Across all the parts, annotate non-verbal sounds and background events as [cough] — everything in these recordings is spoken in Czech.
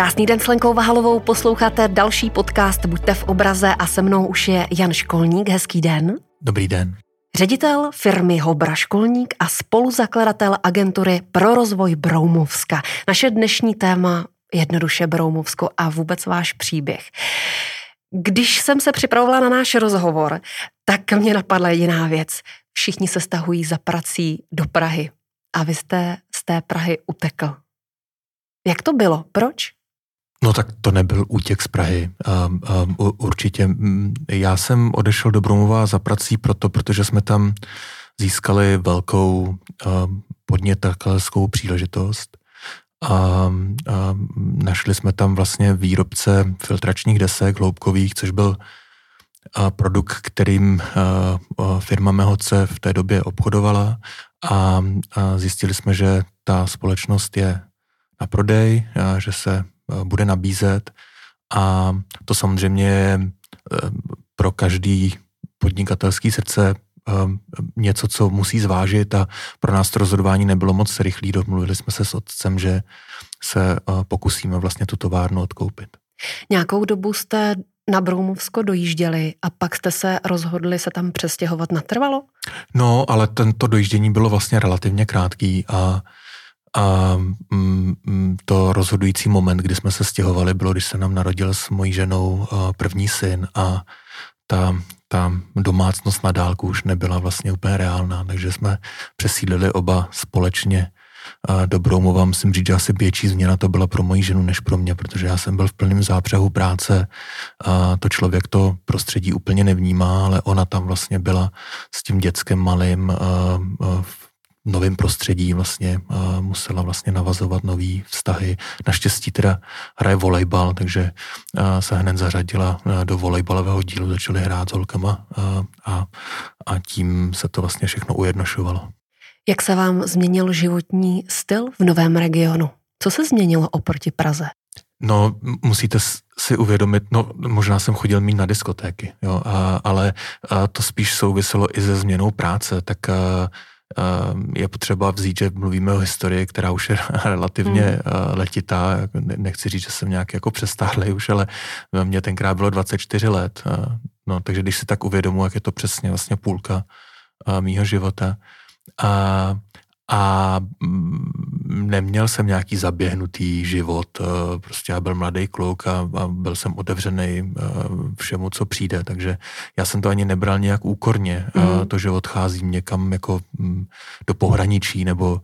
Krásný den s Lenkou Vahalovou, posloucháte další podcast Buďte v obraze a se mnou už je Jan Školník. Hezký den. Dobrý den. Ředitel firmy Hobra Školník a spoluzakladatel agentury pro rozvoj Broumovska. Naše dnešní téma jednoduše Broumovsko a vůbec váš příběh. Když jsem se připravovala na náš rozhovor, tak mě napadla jediná věc. Všichni se stahují za prací do Prahy a vy jste z té Prahy utekl. Jak to bylo? Proč? No tak to nebyl útěk z Prahy. Um, um, určitě. Já jsem odešel do Brumova za prací proto, protože jsme tam získali velkou um, podnětelskou příležitost a, a našli jsme tam vlastně výrobce filtračních desek hloubkových, což byl a produkt, kterým a, a firma Mehoce v té době obchodovala a, a zjistili jsme, že ta společnost je na prodej, a že se bude nabízet a to samozřejmě je pro každý podnikatelský srdce něco, co musí zvážit a pro nás to rozhodování nebylo moc rychlý. Domluvili jsme se s otcem, že se pokusíme vlastně tu továrnu odkoupit. Nějakou dobu jste na Broumovsko dojížděli a pak jste se rozhodli se tam přestěhovat natrvalo? No, ale tento dojíždění bylo vlastně relativně krátký a a mm, mm, to rozhodující moment, kdy jsme se stěhovali, bylo, když se nám narodil s mojí ženou první syn a ta, ta domácnost na dálku už nebyla vlastně úplně reálná, takže jsme přesídlili oba společně do Broumova. Musím říct, že asi větší změna to byla pro moji ženu než pro mě, protože já jsem byl v plném zápřehu práce a to člověk to prostředí úplně nevnímá, ale ona tam vlastně byla s tím dětskem malým v novém prostředí vlastně musela vlastně navazovat nový vztahy. Naštěstí teda hraje volejbal, takže se hned zařadila do volejbalového dílu, začali hrát s holkama a, a tím se to vlastně všechno ujednošovalo. Jak se vám změnil životní styl v novém regionu? Co se změnilo oproti Praze? No, musíte si uvědomit, no možná jsem chodil mít na diskotéky, jo, a, ale a to spíš souviselo i se změnou práce, tak a, je potřeba vzít, že mluvíme o historii, která už je [laughs] relativně hmm. Eh, letitá. Nechci říct, že jsem nějak jako přestáhlý už, ale mě tenkrát bylo 24 let. Eh, no, takže když si tak uvědomu, jak je to přesně vlastně půlka eh, mýho života. A a mm, neměl jsem nějaký zaběhnutý život, eh, prostě já byl mladý kluk a, a byl jsem otevřený eh, všemu, co přijde, takže já jsem to ani nebral nějak úkorně, mm. to, že odcházím někam jako mm, do pohraničí, nebo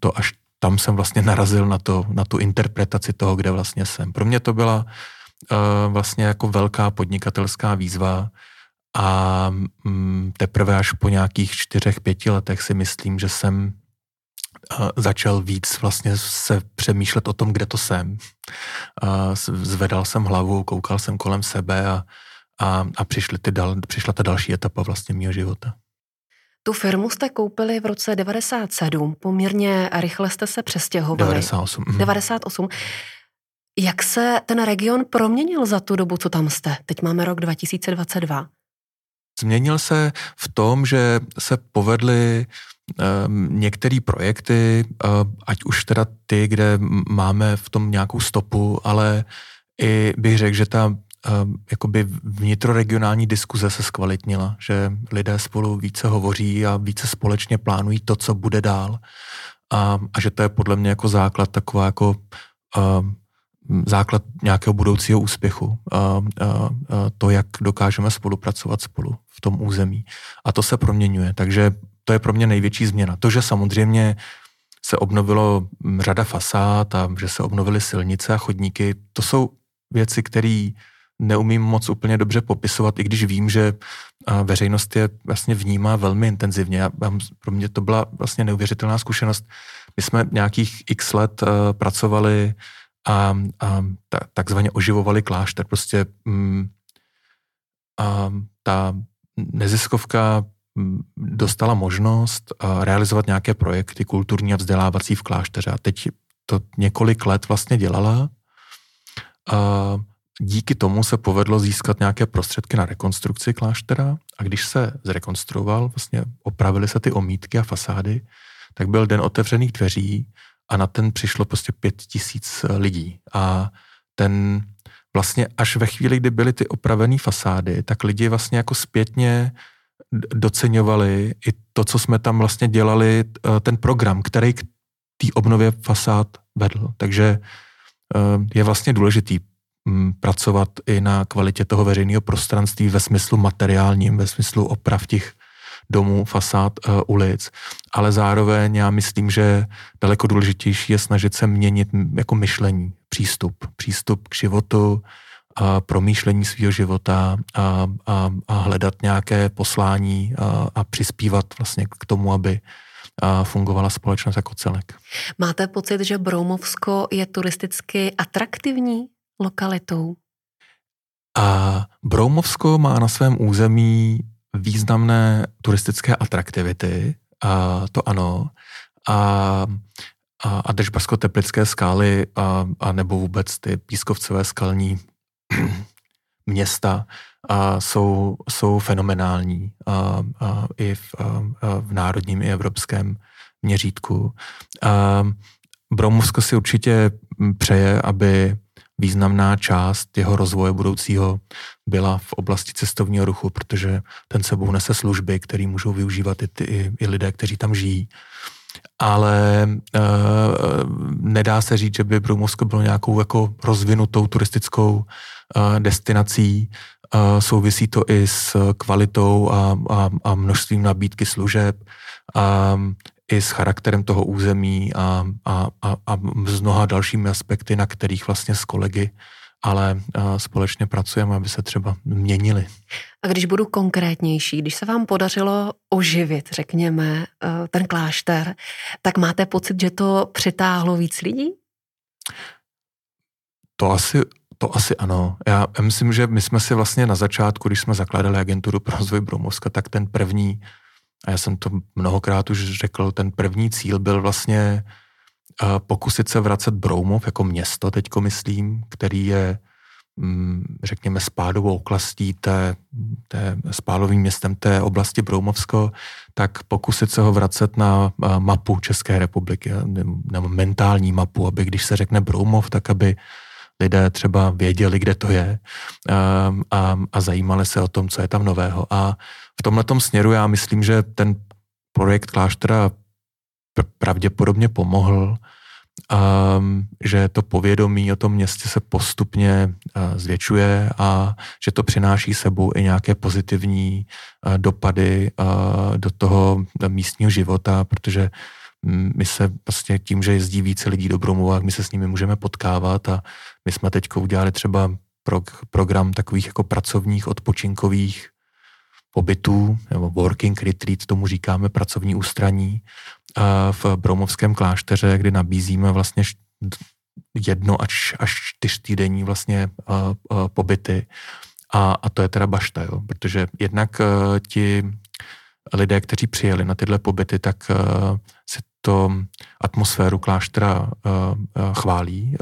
to až tam jsem vlastně narazil na, to, na tu interpretaci toho, kde vlastně jsem. Pro mě to byla vlastně jako velká podnikatelská výzva, a mm, teprve až po nějakých čtyřech, pěti letech si myslím, že jsem začal víc vlastně se přemýšlet o tom, kde to jsem. Zvedal jsem hlavu, koukal jsem kolem sebe a, a, a přišly ty dal, přišla ta další etapa vlastně mého života. Tu firmu jste koupili v roce 97, poměrně rychle jste se přestěhovali. 98. 98. Mhm. Jak se ten region proměnil za tu dobu, co tam jste? Teď máme rok 2022. Změnil se v tom, že se povedly um, některé projekty, uh, ať už teda ty, kde máme v tom nějakou stopu, ale i bych řekl, že ta uh, jakoby vnitroregionální diskuze se zkvalitnila, že lidé spolu více hovoří a více společně plánují to, co bude dál. A, a že to je podle mě jako základ taková jako uh, základ nějakého budoucího úspěchu. A, a, a to, jak dokážeme spolupracovat spolu v tom území. A to se proměňuje. Takže to je pro mě největší změna. To, že samozřejmě se obnovilo řada fasád a že se obnovily silnice a chodníky, to jsou věci, které neumím moc úplně dobře popisovat, i když vím, že veřejnost je vlastně vnímá velmi intenzivně. pro mě to byla vlastně neuvěřitelná zkušenost. My jsme nějakých x let pracovali a, a ta, takzvaně oživovali klášter. Prostě mm, a ta neziskovka mm, dostala možnost realizovat nějaké projekty kulturní a vzdělávací v klášteře. A teď to několik let vlastně dělala. A díky tomu se povedlo získat nějaké prostředky na rekonstrukci kláštera a když se zrekonstruoval, vlastně opravili se ty omítky a fasády, tak byl den otevřených dveří a na ten přišlo prostě pět tisíc lidí. A ten vlastně až ve chvíli, kdy byly ty opravené fasády, tak lidi vlastně jako zpětně doceňovali i to, co jsme tam vlastně dělali, eh, ten program, který k té obnově fasád vedl. Takže eh, je vlastně důležitý mm, pracovat i na kvalitě toho veřejného prostranství ve smyslu materiálním, ve smyslu oprav těch domů, fasád, uh, ulic, ale zároveň já myslím, že daleko důležitější je snažit se měnit jako myšlení, přístup, přístup k životu, a promýšlení svého života a, a, a hledat nějaké poslání a, a přispívat vlastně k tomu, aby a fungovala společnost jako celek. Máte pocit, že Broumovsko je turisticky atraktivní lokalitou? A Broumovsko má na svém území významné turistické atraktivity, a to ano, a, a, a Držbarsko-Teplické skály a, a nebo vůbec ty pískovcové skalní [clears throat] města a jsou, jsou fenomenální a, a, i v, a, v národním i evropském měřítku. A Broumovsko si určitě přeje, aby významná část jeho rozvoje budoucího byla v oblasti cestovního ruchu, protože ten sebou nese služby, které můžou využívat i, ty, i, i lidé, kteří tam žijí. Ale e, nedá se říct, že by Broumovsko bylo nějakou jako rozvinutou turistickou e, destinací. E, souvisí to i s kvalitou a, a, a množstvím nabídky služeb. A i s charakterem toho území a, a, a, a s mnoha dalšími aspekty, na kterých vlastně s kolegy ale společně pracujeme, aby se třeba měnili. A když budu konkrétnější, když se vám podařilo oživit, řekněme, e, ten klášter, tak máte pocit, že to přitáhlo víc lidí? To asi, to asi ano. Já myslím, že my jsme si vlastně na začátku, když jsme zakládali agenturu pro rozvoj Bromovska, tak ten první a já jsem to mnohokrát už řekl, ten první cíl byl vlastně uh, pokusit se vracet Broumov jako město, teďko myslím, který je um, řekněme spádovou oklastí té, té spádovým městem té oblasti Broumovsko, tak pokusit se ho vracet na uh, mapu České republiky, na mentální mapu, aby když se řekne Broumov, tak aby lidé třeba věděli, kde to je a, a, a zajímali se o tom, co je tam nového. A v tomhle směru já myslím, že ten projekt kláštera pravděpodobně pomohl, um, že to povědomí o tom městě se postupně uh, zvětšuje a že to přináší sebou i nějaké pozitivní uh, dopady uh, do toho místního života, protože my se vlastně tím, že jezdí více lidí do Bromova, my se s nimi můžeme potkávat a my jsme teď udělali třeba pro, program takových jako pracovních odpočinkových pobytů, nebo working retreat, tomu říkáme pracovní ústraní a v Bromovském klášteře, kdy nabízíme vlastně jedno až, až čtyřtýdenní vlastně a, a, pobyty. A, a to je teda bašta, jo, protože jednak ti lidé, kteří přijeli na tyhle pobyty, tak si to atmosféru kláštera chválí.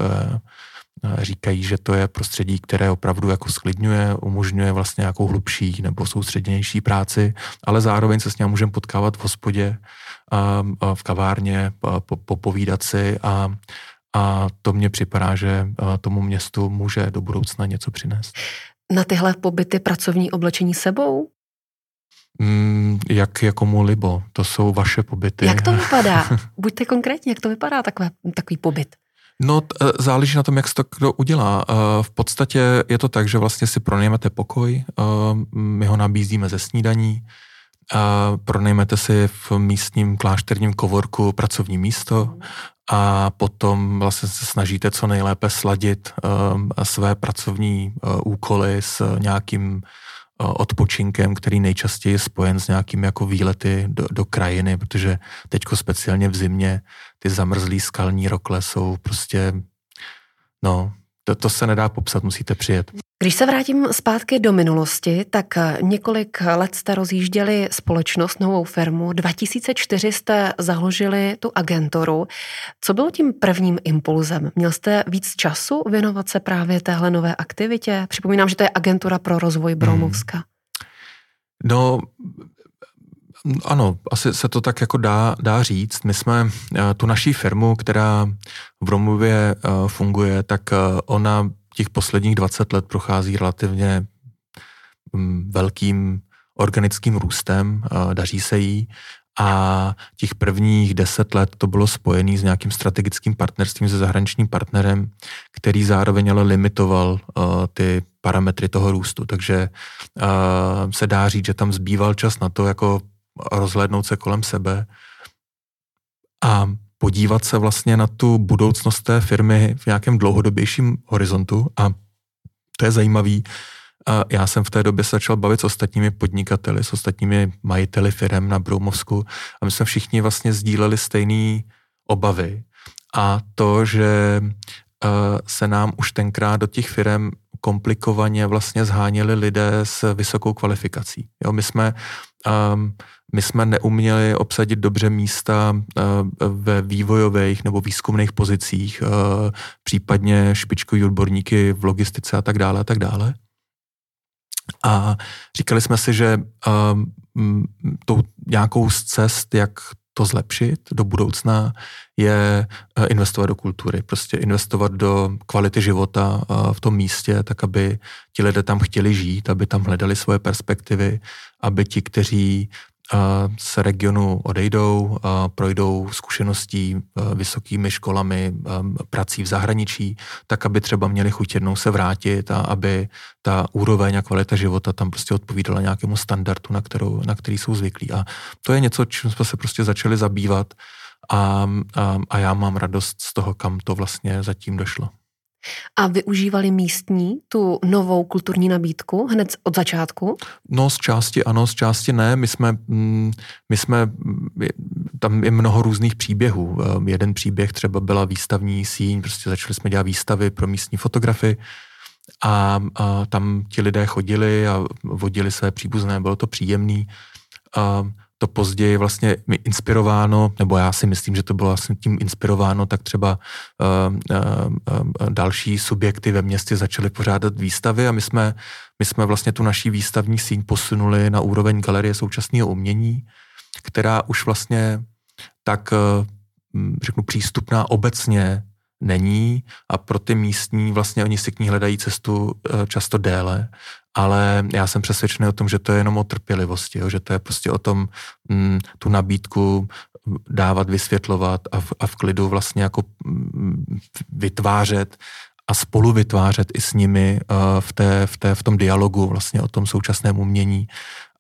Říkají, že to je prostředí, které opravdu jako sklidňuje, umožňuje vlastně nějakou hlubší nebo soustředěnější práci, ale zároveň se s ním můžeme potkávat v hospodě, v kavárně, popovídat si a, a to mně připadá, že tomu městu může do budoucna něco přinést. Na tyhle pobyty pracovní oblečení sebou? Mm, jak jako mu libo, to jsou vaše pobyty. Jak to vypadá? [laughs] Buďte konkrétní, jak to vypadá takové, takový pobyt? No, e, záleží na tom, jak se to kdo udělá. E, v podstatě je to tak, že vlastně si pronajmete pokoj, e, my ho nabízíme ze snídaní, pronajmete si v místním klášterním kovorku pracovní místo a potom vlastně se snažíte co nejlépe sladit své pracovní úkoly s nějakým odpočinkem, který nejčastěji je spojen s nějakými jako výlety do, do krajiny, protože teďko speciálně v zimě ty zamrzlý skalní rokle jsou prostě, no, to, to se nedá popsat, musíte přijet. Když se vrátím zpátky do minulosti, tak několik let jste rozjížděli společnost, novou firmu. 2004 jste založili tu agenturu. Co bylo tím prvním impulzem? Měl jste víc času věnovat se právě téhle nové aktivitě? Připomínám, že to je agentura pro rozvoj Bromovska. Hmm. No, ano, asi se to tak jako dá, dá říct. My jsme tu naší firmu, která v Romově funguje, tak ona těch posledních 20 let prochází relativně mm, velkým organickým růstem, daří se jí a těch prvních deset let to bylo spojené s nějakým strategickým partnerstvím se zahraničním partnerem, který zároveň ale limitoval uh, ty parametry toho růstu. Takže uh, se dá říct, že tam zbýval čas na to, jako rozhlédnout se kolem sebe a podívat se vlastně na tu budoucnost té firmy v nějakém dlouhodobějším horizontu a to je zajímavý, a já jsem v té době se začal bavit s ostatními podnikateli, s ostatními majiteli firm na Broumovsku a my jsme všichni vlastně sdíleli stejné obavy. A to, že uh, se nám už tenkrát do těch firm komplikovaně vlastně zháněli lidé s vysokou kvalifikací. Jo, my jsme um, my jsme neuměli obsadit dobře místa uh, ve vývojových nebo výzkumných pozicích, uh, případně špičkový odborníky v logistice a tak dále a tak dále. A říkali jsme si, že um, tou nějakou z cest, jak to zlepšit do budoucna, je uh, investovat do kultury, prostě investovat do kvality života uh, v tom místě, tak aby ti lidé tam chtěli žít, aby tam hledali svoje perspektivy, aby ti, kteří z regionu odejdou, projdou zkušeností vysokými školami, prací v zahraničí, tak aby třeba měli chuť jednou se vrátit a aby ta úroveň a kvalita života tam prostě odpovídala nějakému standardu, na, kterou, na který jsou zvyklí. A to je něco, čím jsme se prostě začali zabývat a, a, a já mám radost z toho, kam to vlastně zatím došlo. A využívali místní tu novou kulturní nabídku hned od začátku? No z části ano, z části ne. My jsme, mm, my jsme tam je mnoho různých příběhů. Ehm, jeden příběh třeba byla výstavní síň, prostě začali jsme dělat výstavy pro místní fotografy a, a tam ti lidé chodili a vodili své příbuzné, bylo to příjemný. A to později vlastně mi inspirováno, nebo já si myslím, že to bylo vlastně tím inspirováno, tak třeba uh, uh, uh, další subjekty ve městě začaly pořádat výstavy a my jsme, my jsme vlastně tu naší výstavní síň posunuli na úroveň galerie současného umění, která už vlastně tak, uh, řeknu, přístupná obecně není a pro ty místní vlastně oni si k ní hledají cestu často déle ale já jsem přesvědčený o tom, že to je jenom o trpělivosti, jo, že to je prostě o tom mm, tu nabídku dávat, vysvětlovat a v, a v klidu vlastně jako mm, vytvářet a spolu vytvářet i s nimi uh, v, té, v, té, v tom dialogu vlastně o tom současném umění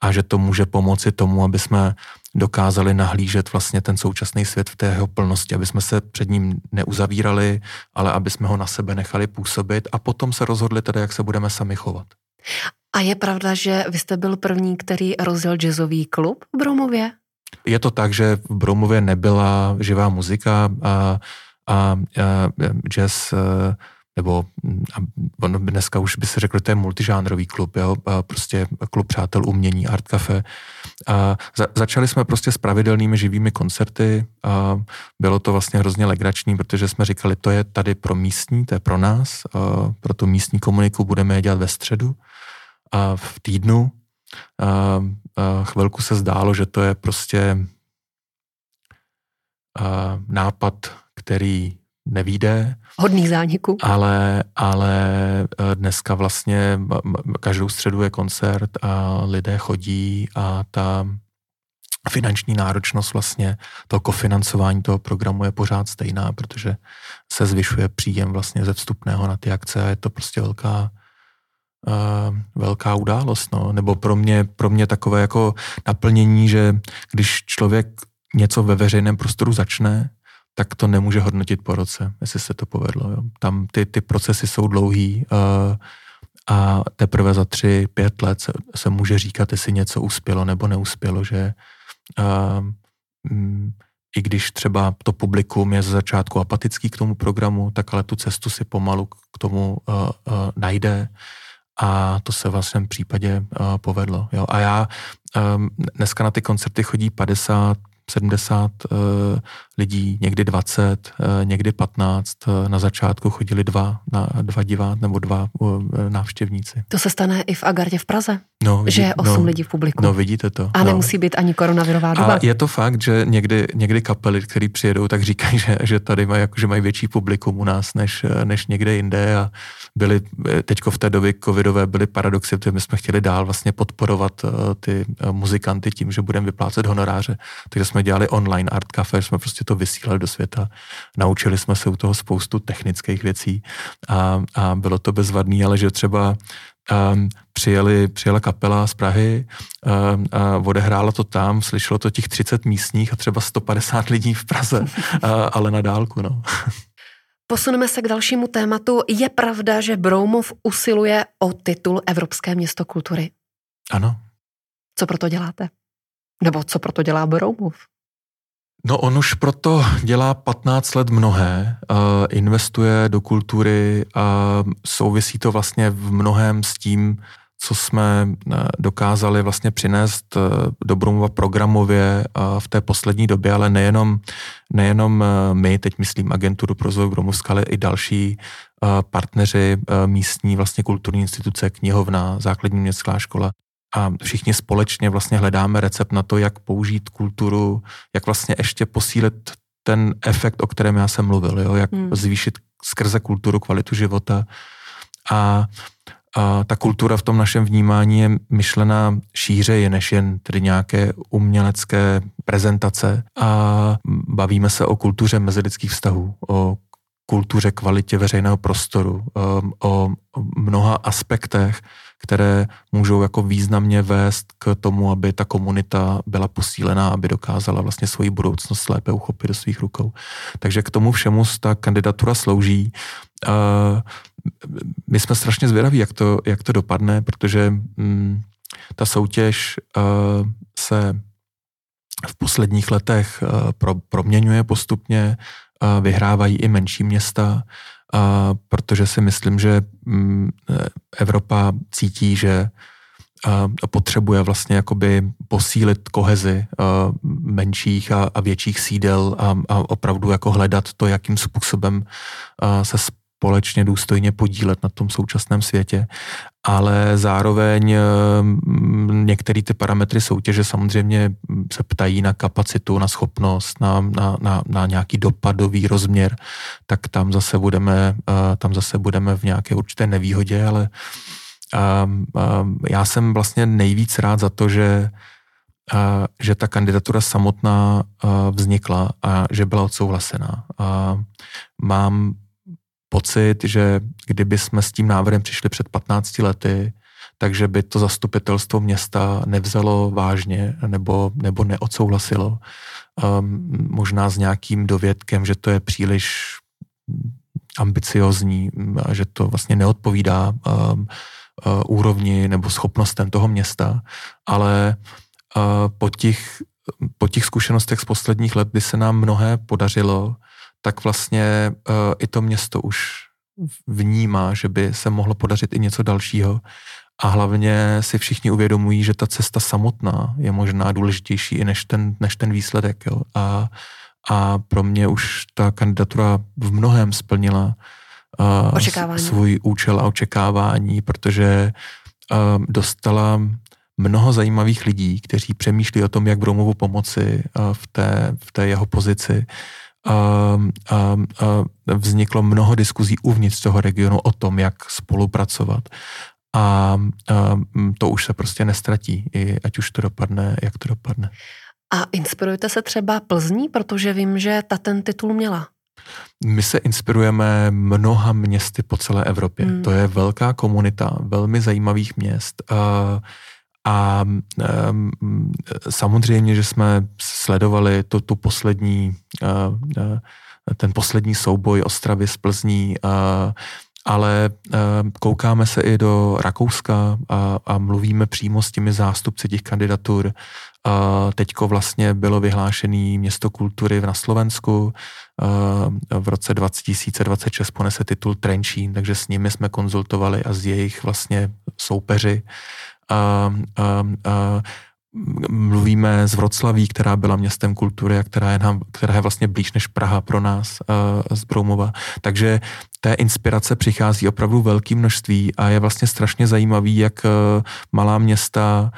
a že to může pomoci tomu, aby jsme dokázali nahlížet vlastně ten současný svět v té jeho plnosti, aby jsme se před ním neuzavírali, ale aby jsme ho na sebe nechali působit a potom se rozhodli tedy, jak se budeme sami chovat. A je pravda, že vy jste byl první, který rozjel jazzový klub v Bromově? Je to tak, že v Bromově nebyla živá muzika a, a, a jazz nebo on dneska už by se řekl, to je multižánrový klub, jo? Prostě klub přátel umění, art cafe. A za, začali jsme prostě s pravidelnými živými koncerty a bylo to vlastně hrozně legrační, protože jsme říkali, to je tady pro místní, to je pro nás, a pro tu místní komuniku budeme je dělat ve středu a v týdnu. A, a chvilku se zdálo, že to je prostě a, nápad, který nevíde. Hodný zániku. Ale, ale e, dneska vlastně každou středu je koncert a lidé chodí a ta finanční náročnost vlastně toho kofinancování toho programu je pořád stejná, protože se zvyšuje příjem vlastně ze vstupného na ty akce a je to prostě velká uh, velká událost, no. nebo pro mě, pro mě takové jako naplnění, že když člověk něco ve veřejném prostoru začne, tak to nemůže hodnotit po roce, jestli se to povedlo. Jo. Tam ty, ty procesy jsou dlouhý uh, a teprve za tři, pět let se, se může říkat, jestli něco uspělo nebo neuspělo, že uh, um, i když třeba to publikum je ze začátku apatický k tomu programu, tak ale tu cestu si pomalu k tomu uh, uh, najde a to se v svém případě uh, povedlo. Jo. A já um, dneska na ty koncerty chodí 50, 70 uh, lidí, někdy 20, eh, někdy 15. Eh, na začátku chodili dva, na, dva divát nebo dva eh, návštěvníci. To se stane i v Agardě v Praze? No, vidí, že je 8 no, lidí v publiku. No, vidíte to. A no. nemusí být ani koronavirová doba. A je to fakt, že někdy, někdy kapely, které přijedou, tak říkají, že, že tady mají, jako, že mají větší publikum u nás, než, než někde jinde a byly, teďko v té době covidové byly paradoxy, protože my jsme chtěli dál vlastně podporovat ty muzikanty tím, že budeme vyplácet honoráře, takže jsme dělali online art cafe, jsme prostě to vysílali do světa. Naučili jsme se u toho spoustu technických věcí a, a bylo to bezvadný, ale že třeba um, přijeli, přijela kapela z Prahy, um, a odehrála to tam, slyšelo to těch 30 místních a třeba 150 lidí v Praze, [laughs] a, ale na dálku, no. Posuneme se k dalšímu tématu. Je pravda, že Broumov usiluje o titul Evropské město kultury? Ano. Co proto děláte? Nebo co proto dělá Broumov? No on už proto dělá 15 let mnohé, uh, investuje do kultury a souvisí to vlastně v mnohem s tím, co jsme dokázali vlastně přinést do Brumova programově v té poslední době, ale nejenom, nejenom my, teď myslím agenturu pro rozvoj Brumovska, ale i další partneři místní vlastně kulturní instituce, knihovna, základní městská škola, a všichni společně vlastně hledáme recept na to, jak použít kulturu, jak vlastně ještě posílit ten efekt, o kterém já jsem mluvil, jo? jak hmm. zvýšit skrze kulturu kvalitu života. A, a ta kultura v tom našem vnímání je myšlená šířeji než jen tedy nějaké umělecké prezentace a bavíme se o kultuře mezilidských vztahů, o kultuře kvalitě veřejného prostoru, o mnoha aspektech, které můžou jako významně vést k tomu, aby ta komunita byla posílená, aby dokázala vlastně svoji budoucnost lépe uchopit do svých rukou. Takže k tomu všemu ta kandidatura slouží. My jsme strašně zvědaví, jak to, jak to dopadne, protože mm, ta soutěž se v posledních letech pro, proměňuje postupně, vyhrávají i menší města, a protože si myslím, že mm, Evropa cítí, že potřebuje vlastně jakoby posílit kohezi menších a, větších sídel a opravdu jako hledat to, jakým způsobem se společně důstojně podílet na tom současném světě, ale zároveň některé ty parametry soutěže samozřejmě se ptají na kapacitu, na schopnost, na, na, na, na nějaký dopadový rozměr, tak tam zase budeme, tam zase budeme v nějaké určité nevýhodě, ale já jsem vlastně nejvíc rád za to, že že ta kandidatura samotná vznikla a že byla odsouhlasená. Mám pocit, že kdyby jsme s tím návrhem přišli před 15 lety, takže by to zastupitelstvo města nevzalo vážně nebo, nebo neodsouhlasilo. Um, možná s nějakým dovědkem, že to je příliš ambiciozní, a že to vlastně neodpovídá um, uh, úrovni nebo schopnostem toho města, ale uh, po, těch, po těch zkušenostech z posledních let by se nám mnohé podařilo tak vlastně uh, i to město už vnímá, že by se mohlo podařit i něco dalšího. A hlavně si všichni uvědomují, že ta cesta samotná je možná důležitější i než ten, než ten výsledek. Jo. A, a pro mě už ta kandidatura v mnohem splnila uh, svůj účel a očekávání, protože uh, dostala mnoho zajímavých lidí, kteří přemýšlí o tom, jak Bromovu pomoci uh, v té, v té jeho pozici vzniklo mnoho diskuzí uvnitř toho regionu o tom, jak spolupracovat. A, to už se prostě nestratí, i ať už to dopadne, jak to dopadne. A inspirujete se třeba Plzní, protože vím, že ta ten titul měla. My se inspirujeme mnoha městy po celé Evropě. Hmm. To je velká komunita velmi zajímavých měst. A a um, samozřejmě, že jsme sledovali to, tu poslední, uh, uh, ten poslední souboj Ostravy s Plzní, uh, ale uh, koukáme se i do Rakouska a, a mluvíme přímo s těmi zástupci těch kandidatur. Uh, teďko vlastně bylo vyhlášený město kultury na Slovensku, uh, v roce 2026 ponese titul Trenčín, takže s nimi jsme konzultovali a s jejich vlastně soupeři a, a, a mluvíme z Vroclaví, která byla městem kultury a která je, nám, která je vlastně blíž než Praha pro nás z Broumova. Takže té inspirace přichází opravdu velké množství a je vlastně strašně zajímavý, jak uh, malá města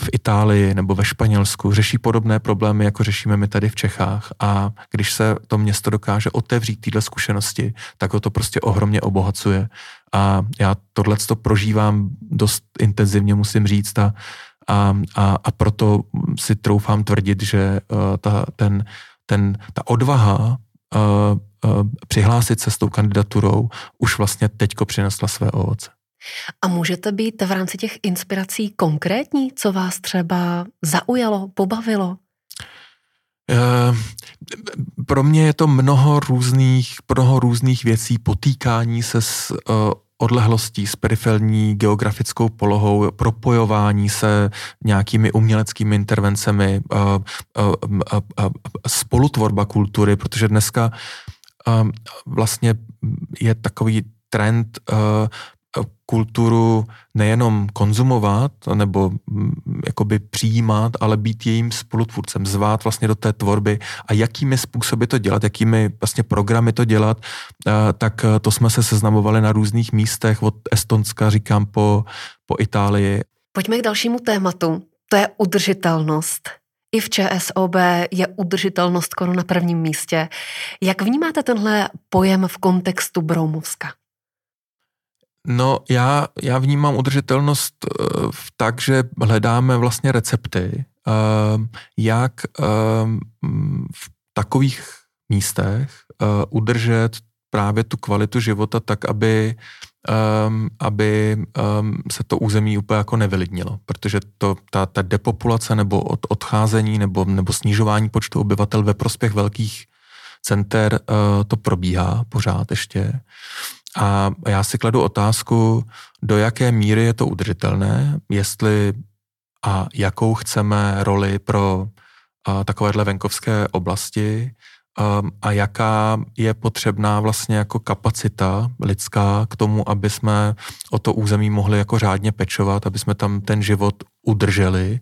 v Itálii nebo ve Španělsku řeší podobné problémy, jako řešíme my tady v Čechách a když se to město dokáže otevřít téhle zkušenosti, tak ho to prostě ohromně obohacuje a já tohle to prožívám dost intenzivně, musím říct a, a, a, a proto si troufám tvrdit, že uh, ta, ten, ten, ta odvaha uh, uh, přihlásit se s tou kandidaturou už vlastně teďko přinesla své ovoce. A můžete být v rámci těch inspirací konkrétní, co vás třeba zaujalo, pobavilo? Pro mě je to mnoho různých, mnoho různých věcí, potýkání se s uh, odlehlostí, s periferní geografickou polohou, propojování se nějakými uměleckými intervencemi, uh, uh, uh, spolutvorba kultury, protože dneska uh, vlastně je takový trend uh, kulturu nejenom konzumovat nebo mm, jakoby přijímat, ale být jejím spolutvůrcem, zvát vlastně do té tvorby a jakými způsoby to dělat, jakými vlastně programy to dělat, tak e, to jsme se seznamovali na různých místech, od Estonska říkám po, po Itálii. Pojďme k dalšímu tématu, to je udržitelnost. I v ČSOB je udržitelnost skoro na prvním místě. Jak vnímáte tenhle pojem v kontextu Broumovska? No, já, já vnímám udržitelnost uh, tak, že hledáme vlastně recepty, uh, jak uh, v takových místech uh, udržet právě tu kvalitu života tak, aby, um, aby um, se to území úplně jako nevylidnilo, protože to, ta, ta depopulace nebo od, odcházení nebo, nebo snižování počtu obyvatel ve prospěch velkých center uh, to probíhá pořád ještě. A já si kladu otázku, do jaké míry je to udržitelné, jestli a jakou chceme roli pro a, takovéhle venkovské oblasti a, a jaká je potřebná vlastně jako kapacita lidská k tomu, aby jsme o to území mohli jako řádně pečovat, aby jsme tam ten život udrželi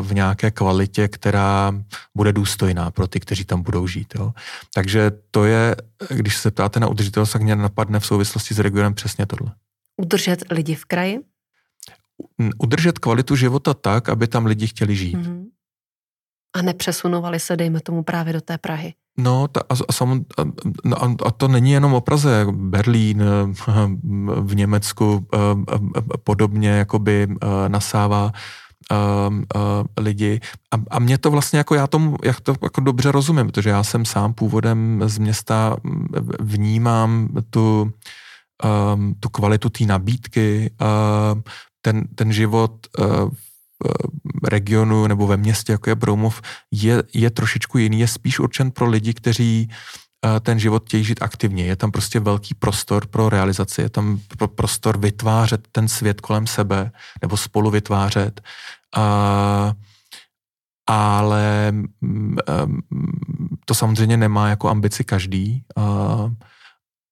v nějaké kvalitě, která bude důstojná pro ty, kteří tam budou žít. Jo. Takže to je, když se ptáte na udržitelnost, tak mě napadne v souvislosti s regionem přesně tohle. Udržet lidi v kraji? Udržet kvalitu života tak, aby tam lidi chtěli žít. Mm-hmm. A nepřesunovali se, dejme tomu, právě do té Prahy. No ta, a, a, sam, a, a, a to není jenom o Praze. Berlín [laughs] v Německu podobně jakoby nasává uh, uh, lidi. A, a mě to vlastně jako já tomu, jak to jako dobře rozumím, protože já jsem sám původem z města, vnímám tu, um, tu kvalitu té nabídky, uh, ten, ten život uh, v regionu nebo ve městě, jako je Broumov, je, je trošičku jiný, je spíš určen pro lidi, kteří ten život chtějí žít aktivně. Je tam prostě velký prostor pro realizaci, je tam prostor vytvářet ten svět kolem sebe nebo spolu vytvářet. A, ale mm, to samozřejmě nemá jako ambici každý. A,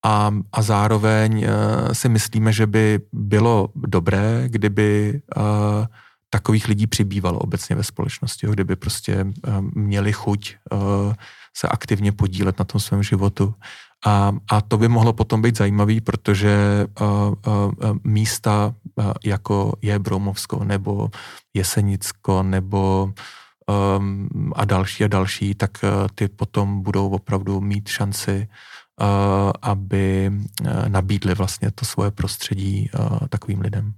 a, a zároveň e, si myslíme, že by bylo dobré, kdyby a, e, takových lidí přibývalo obecně ve společnosti, kdyby prostě měli chuť se aktivně podílet na tom svém životu. A, a to by mohlo potom být zajímavý, protože uh, uh, místa uh, jako je Broumovsko nebo Jesenicko nebo um, a další a další, tak ty potom budou opravdu mít šanci, uh, aby nabídli vlastně to svoje prostředí uh, takovým lidem.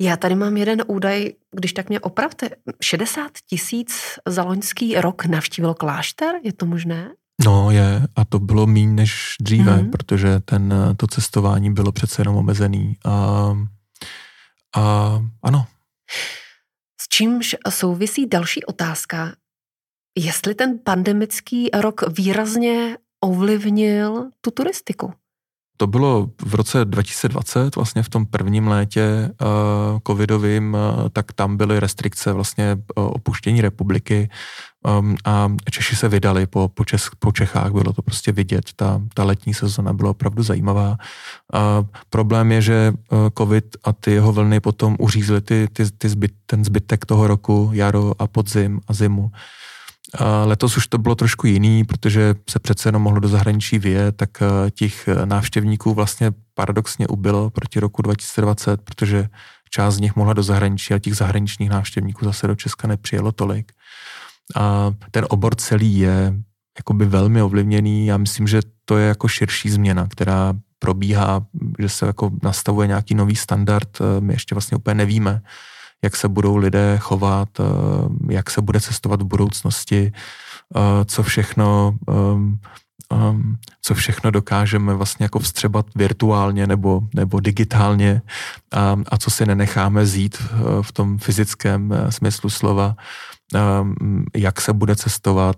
Já tady mám jeden údaj, když tak mě opravte. 60 tisíc za loňský rok navštívil klášter, je to možné? No je, a to bylo méně než dříve, mm-hmm. protože ten, to cestování bylo přece jenom omezený. A, a ano. S čímž souvisí další otázka. Jestli ten pandemický rok výrazně ovlivnil tu turistiku? To bylo v roce 2020, vlastně v tom prvním létě uh, covidovým, uh, tak tam byly restrikce vlastně uh, opuštění republiky um, a Češi se vydali po, po, Čes, po Čechách, bylo to prostě vidět, ta, ta letní sezona byla opravdu zajímavá. Uh, problém je, že covid a ty jeho vlny potom uřízly ty, ty, ty zbyt, ten zbytek toho roku, jaro a podzim a zimu. A letos už to bylo trošku jiný, protože se přece jenom mohlo do zahraničí vyjet, tak eh, těch eh, návštěvníků vlastně paradoxně ubylo proti roku 2020, protože část z nich mohla do zahraničí a těch zahraničních návštěvníků zase do Česka nepřijelo tolik. A ten obor celý je jakoby velmi ovlivněný. Já myslím, že to je jako širší změna, která probíhá, že se jako nastavuje nějaký nový standard. Eh, my ještě vlastně úplně nevíme, jak se budou lidé chovat, eh, jak se bude cestovat v budoucnosti, eh, co všechno, ehm, co všechno dokážeme vlastně jako vstřebat virtuálně nebo, nebo digitálně a, a co si nenecháme zít v tom fyzickém eh, smyslu slova jak se bude cestovat,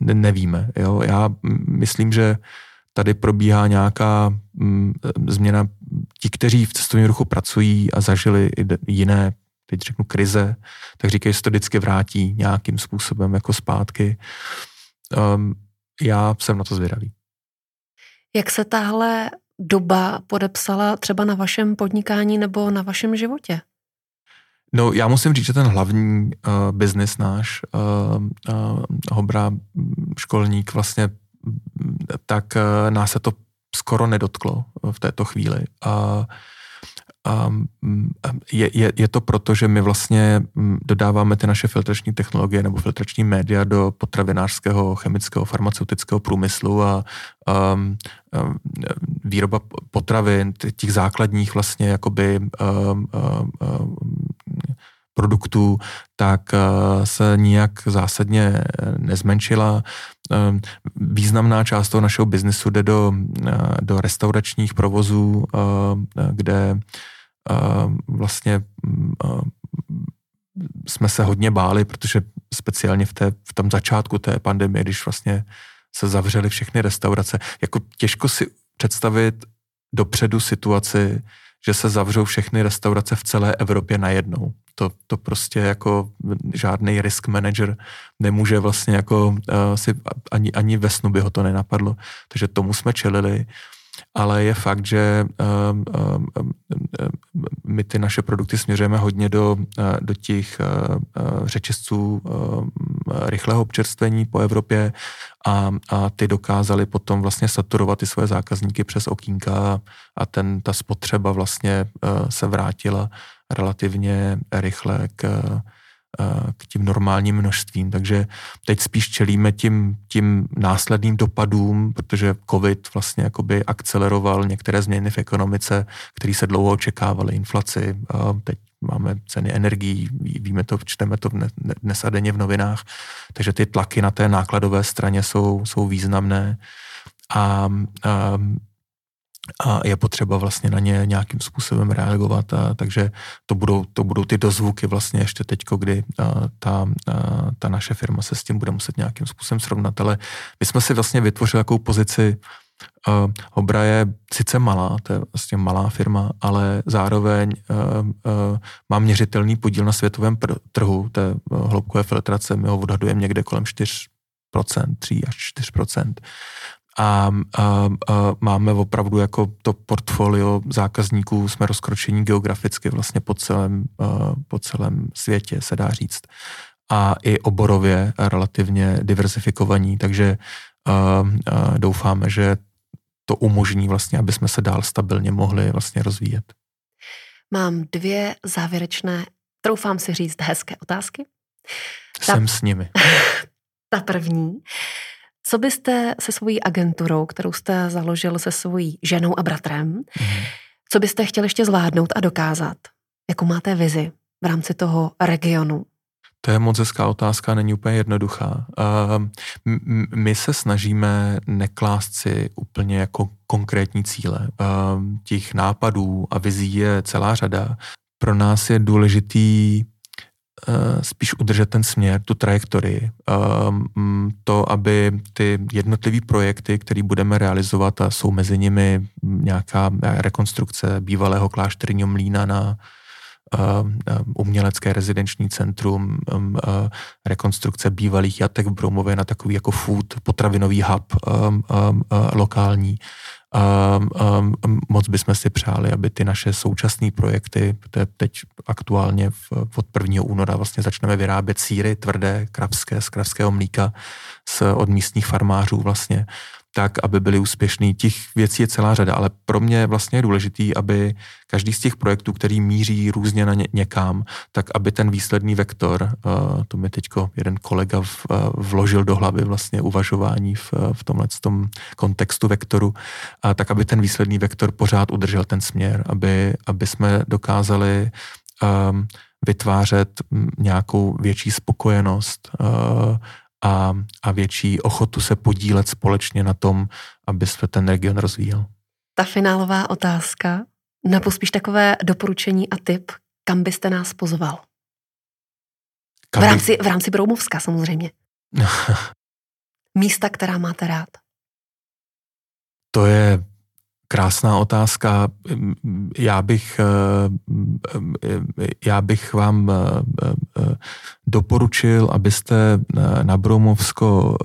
nevíme. Jo? Já myslím, že tady probíhá nějaká mm, změna. Ti, kteří v cestovním ruchu pracují a zažili jiné teď řeknu krize, tak říkají, že se to vždycky vrátí nějakým způsobem jako zpátky. Um, já jsem na to zvědavý. Jak se tahle doba podepsala třeba na vašem podnikání nebo na vašem životě? No, já musím říct, že ten hlavní uh, biznis náš, uh, uh, Hobra školník, vlastně tak uh, nás se to skoro nedotklo v této chvíli. Uh, Mm, je, je, je to proto, že my vlastně mm, dodáváme ty naše filtrační technologie nebo filtrační média do potravinářského, chemického, farmaceutického průmyslu a um, um, výroba potravin, těch základních vlastně jakoby um, um, um, produktů, tak uh, se nijak zásadně nezmenšila. Um, významná část toho našeho biznesu jde do, uh, do restauračních provozů, uh, kde vlastně jsme se hodně báli, protože speciálně v, té, v tom začátku té pandemie, když vlastně se zavřely všechny restaurace, jako těžko si představit dopředu situaci, že se zavřou všechny restaurace v celé Evropě najednou. To, to prostě jako žádný risk manager nemůže vlastně jako uh, si ani, ani ve snu by ho to nenapadlo. Takže tomu jsme čelili ale je fakt, že um, um, um, my ty naše produkty směřujeme hodně do, uh, do těch uh, uh, rychlého občerstvení po Evropě a, a ty dokázali potom vlastně saturovat ty svoje zákazníky přes okýnka a ten, ta spotřeba vlastně se vrátila relativně rychle k k tím normálním množstvím. Takže teď spíš čelíme tím, tím následným dopadům, protože COVID vlastně jakoby akceleroval některé změny v ekonomice, které se dlouho očekávaly, inflaci, teď máme ceny energií, víme to, čteme to dnes a denně v novinách, takže ty tlaky na té nákladové straně jsou, jsou významné. A, a a je potřeba vlastně na ně nějakým způsobem reagovat, a, takže to budou, to budou ty dozvuky vlastně ještě teďko, kdy a, ta, a, ta naše firma se s tím bude muset nějakým způsobem srovnat, ale my jsme si vlastně vytvořili jakou pozici, Uh, Obra je sice malá, to je vlastně malá firma, ale zároveň uh, uh, má měřitelný podíl na světovém pr- trhu té uh, hloubkové filtrace. My ho odhadujeme někde kolem 4%, 3 až 4% a, a, a máme opravdu jako to portfolio zákazníků, jsme rozkročení geograficky vlastně po celém, po celém světě, se dá říct. A i oborově relativně diversifikovaní, takže a, a doufáme, že to umožní vlastně, aby jsme se dál stabilně mohli vlastně rozvíjet. Mám dvě závěrečné, troufám si říct, hezké otázky. Jsem Ta... s nimi. [laughs] Ta první. Co byste se svojí agenturou, kterou jste založil se svojí ženou a bratrem, mm-hmm. co byste chtěli ještě zvládnout a dokázat? Jakou máte vizi v rámci toho regionu? To je moc hezká otázka, není úplně jednoduchá. My se snažíme neklást si úplně jako konkrétní cíle. Těch nápadů a vizí je celá řada. Pro nás je důležitý spíš udržet ten směr, tu trajektorii. Ehm, to, aby ty jednotlivé projekty, které budeme realizovat a jsou mezi nimi nějaká rekonstrukce bývalého klášterního mlína na umělecké rezidenční centrum, um, rekonstrukce bývalých jatek v Broumově na takový jako food, potravinový hub um, um. Moc bychom si přáli, aby ty naše současné projekty, teď aktuálně v, od 1. února vlastně začneme vyrábět síry tvrdé, kravské, z kravského mlíka z, od místních farmářů vlastně, tak, aby byli úspěšní. Těch věcí je celá řada, ale pro mě vlastně je důležitý, aby každý z těch projektů, který míří různě na ně, někam, tak aby ten výsledný vektor, uh, to mi teďko jeden kolega v, uh, vložil do hlavy vlastně uvažování v, uh, v tomhle tom kontextu vektoru, uh, tak aby ten výsledný vektor pořád udržel ten směr, aby, aby jsme dokázali um, vytvářet nějakou větší spokojenost, uh, a, a větší ochotu se podílet společně na tom, aby se ten region rozvíjel. Ta finálová otázka, na pospíš takové doporučení a tip, kam byste nás pozval? Kam v rámci, v rámci Broumovska samozřejmě. [laughs] Místa, která máte rád. To je Krásná otázka. Já bych, já bych vám doporučil, abyste na Broumovsko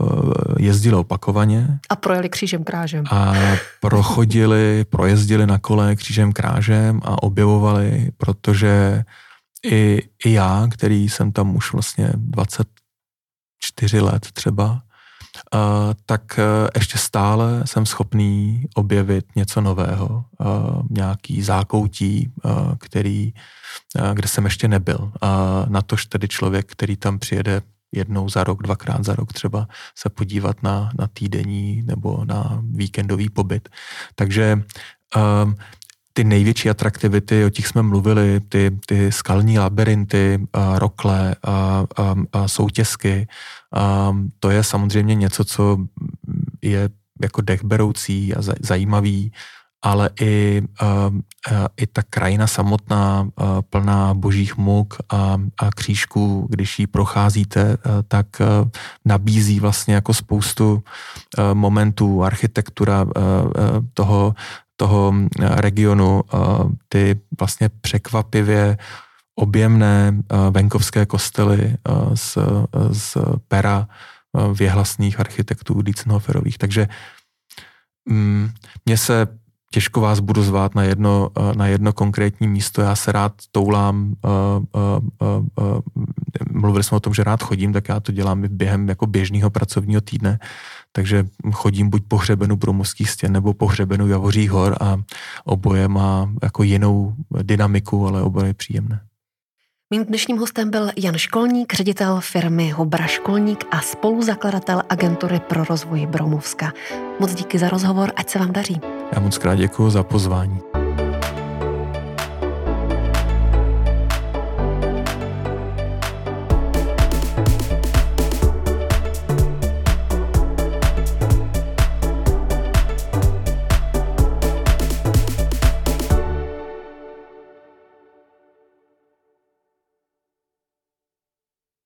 jezdili opakovaně. A projeli křížem krážem. A prochodili, projezdili na kole křížem krážem a objevovali, protože i, i já, který jsem tam už vlastně 24 let třeba, tak e, ještě stále jsem schopný objevit něco nového, nějaký zákoutí, který, kde jsem ještě nebyl. Na tož tedy člověk, který tam přijede jednou za rok, dvakrát za rok třeba se podívat na, na týdenní nebo na víkendový pobyt. Takže ty největší atraktivity, o těch jsme mluvili, ty, ty skalní labirinty, rokle, a, a, a soutězky, a to je samozřejmě něco, co je jako dechberoucí a zajímavý, ale i, i ta krajina samotná, plná božích muk a, a křížků, když ji procházíte, tak nabízí vlastně jako spoustu momentů, architektura toho toho regionu ty vlastně překvapivě objemné eh, venkovské kostely z, z pera věhlasných architektů Dietzenhoferových. Takže mm, mně se těžko vás budu zvát na jedno, na jedno konkrétní místo, já se rád toulám, mluvili jsme o tom, že rád chodím, tak já to dělám během jako běžného pracovního týdne, takže chodím buď po hřebenu Bromovských stěn nebo po hřebenu Javořích hor a oboje má jako jinou dynamiku, ale oboje je příjemné. Mým dnešním hostem byl Jan Školník, ředitel firmy Hobra Školník a spoluzakladatel agentury pro rozvoj Bromovska. Moc díky za rozhovor, ať se vám daří. Já moc krát děkuji za pozvání.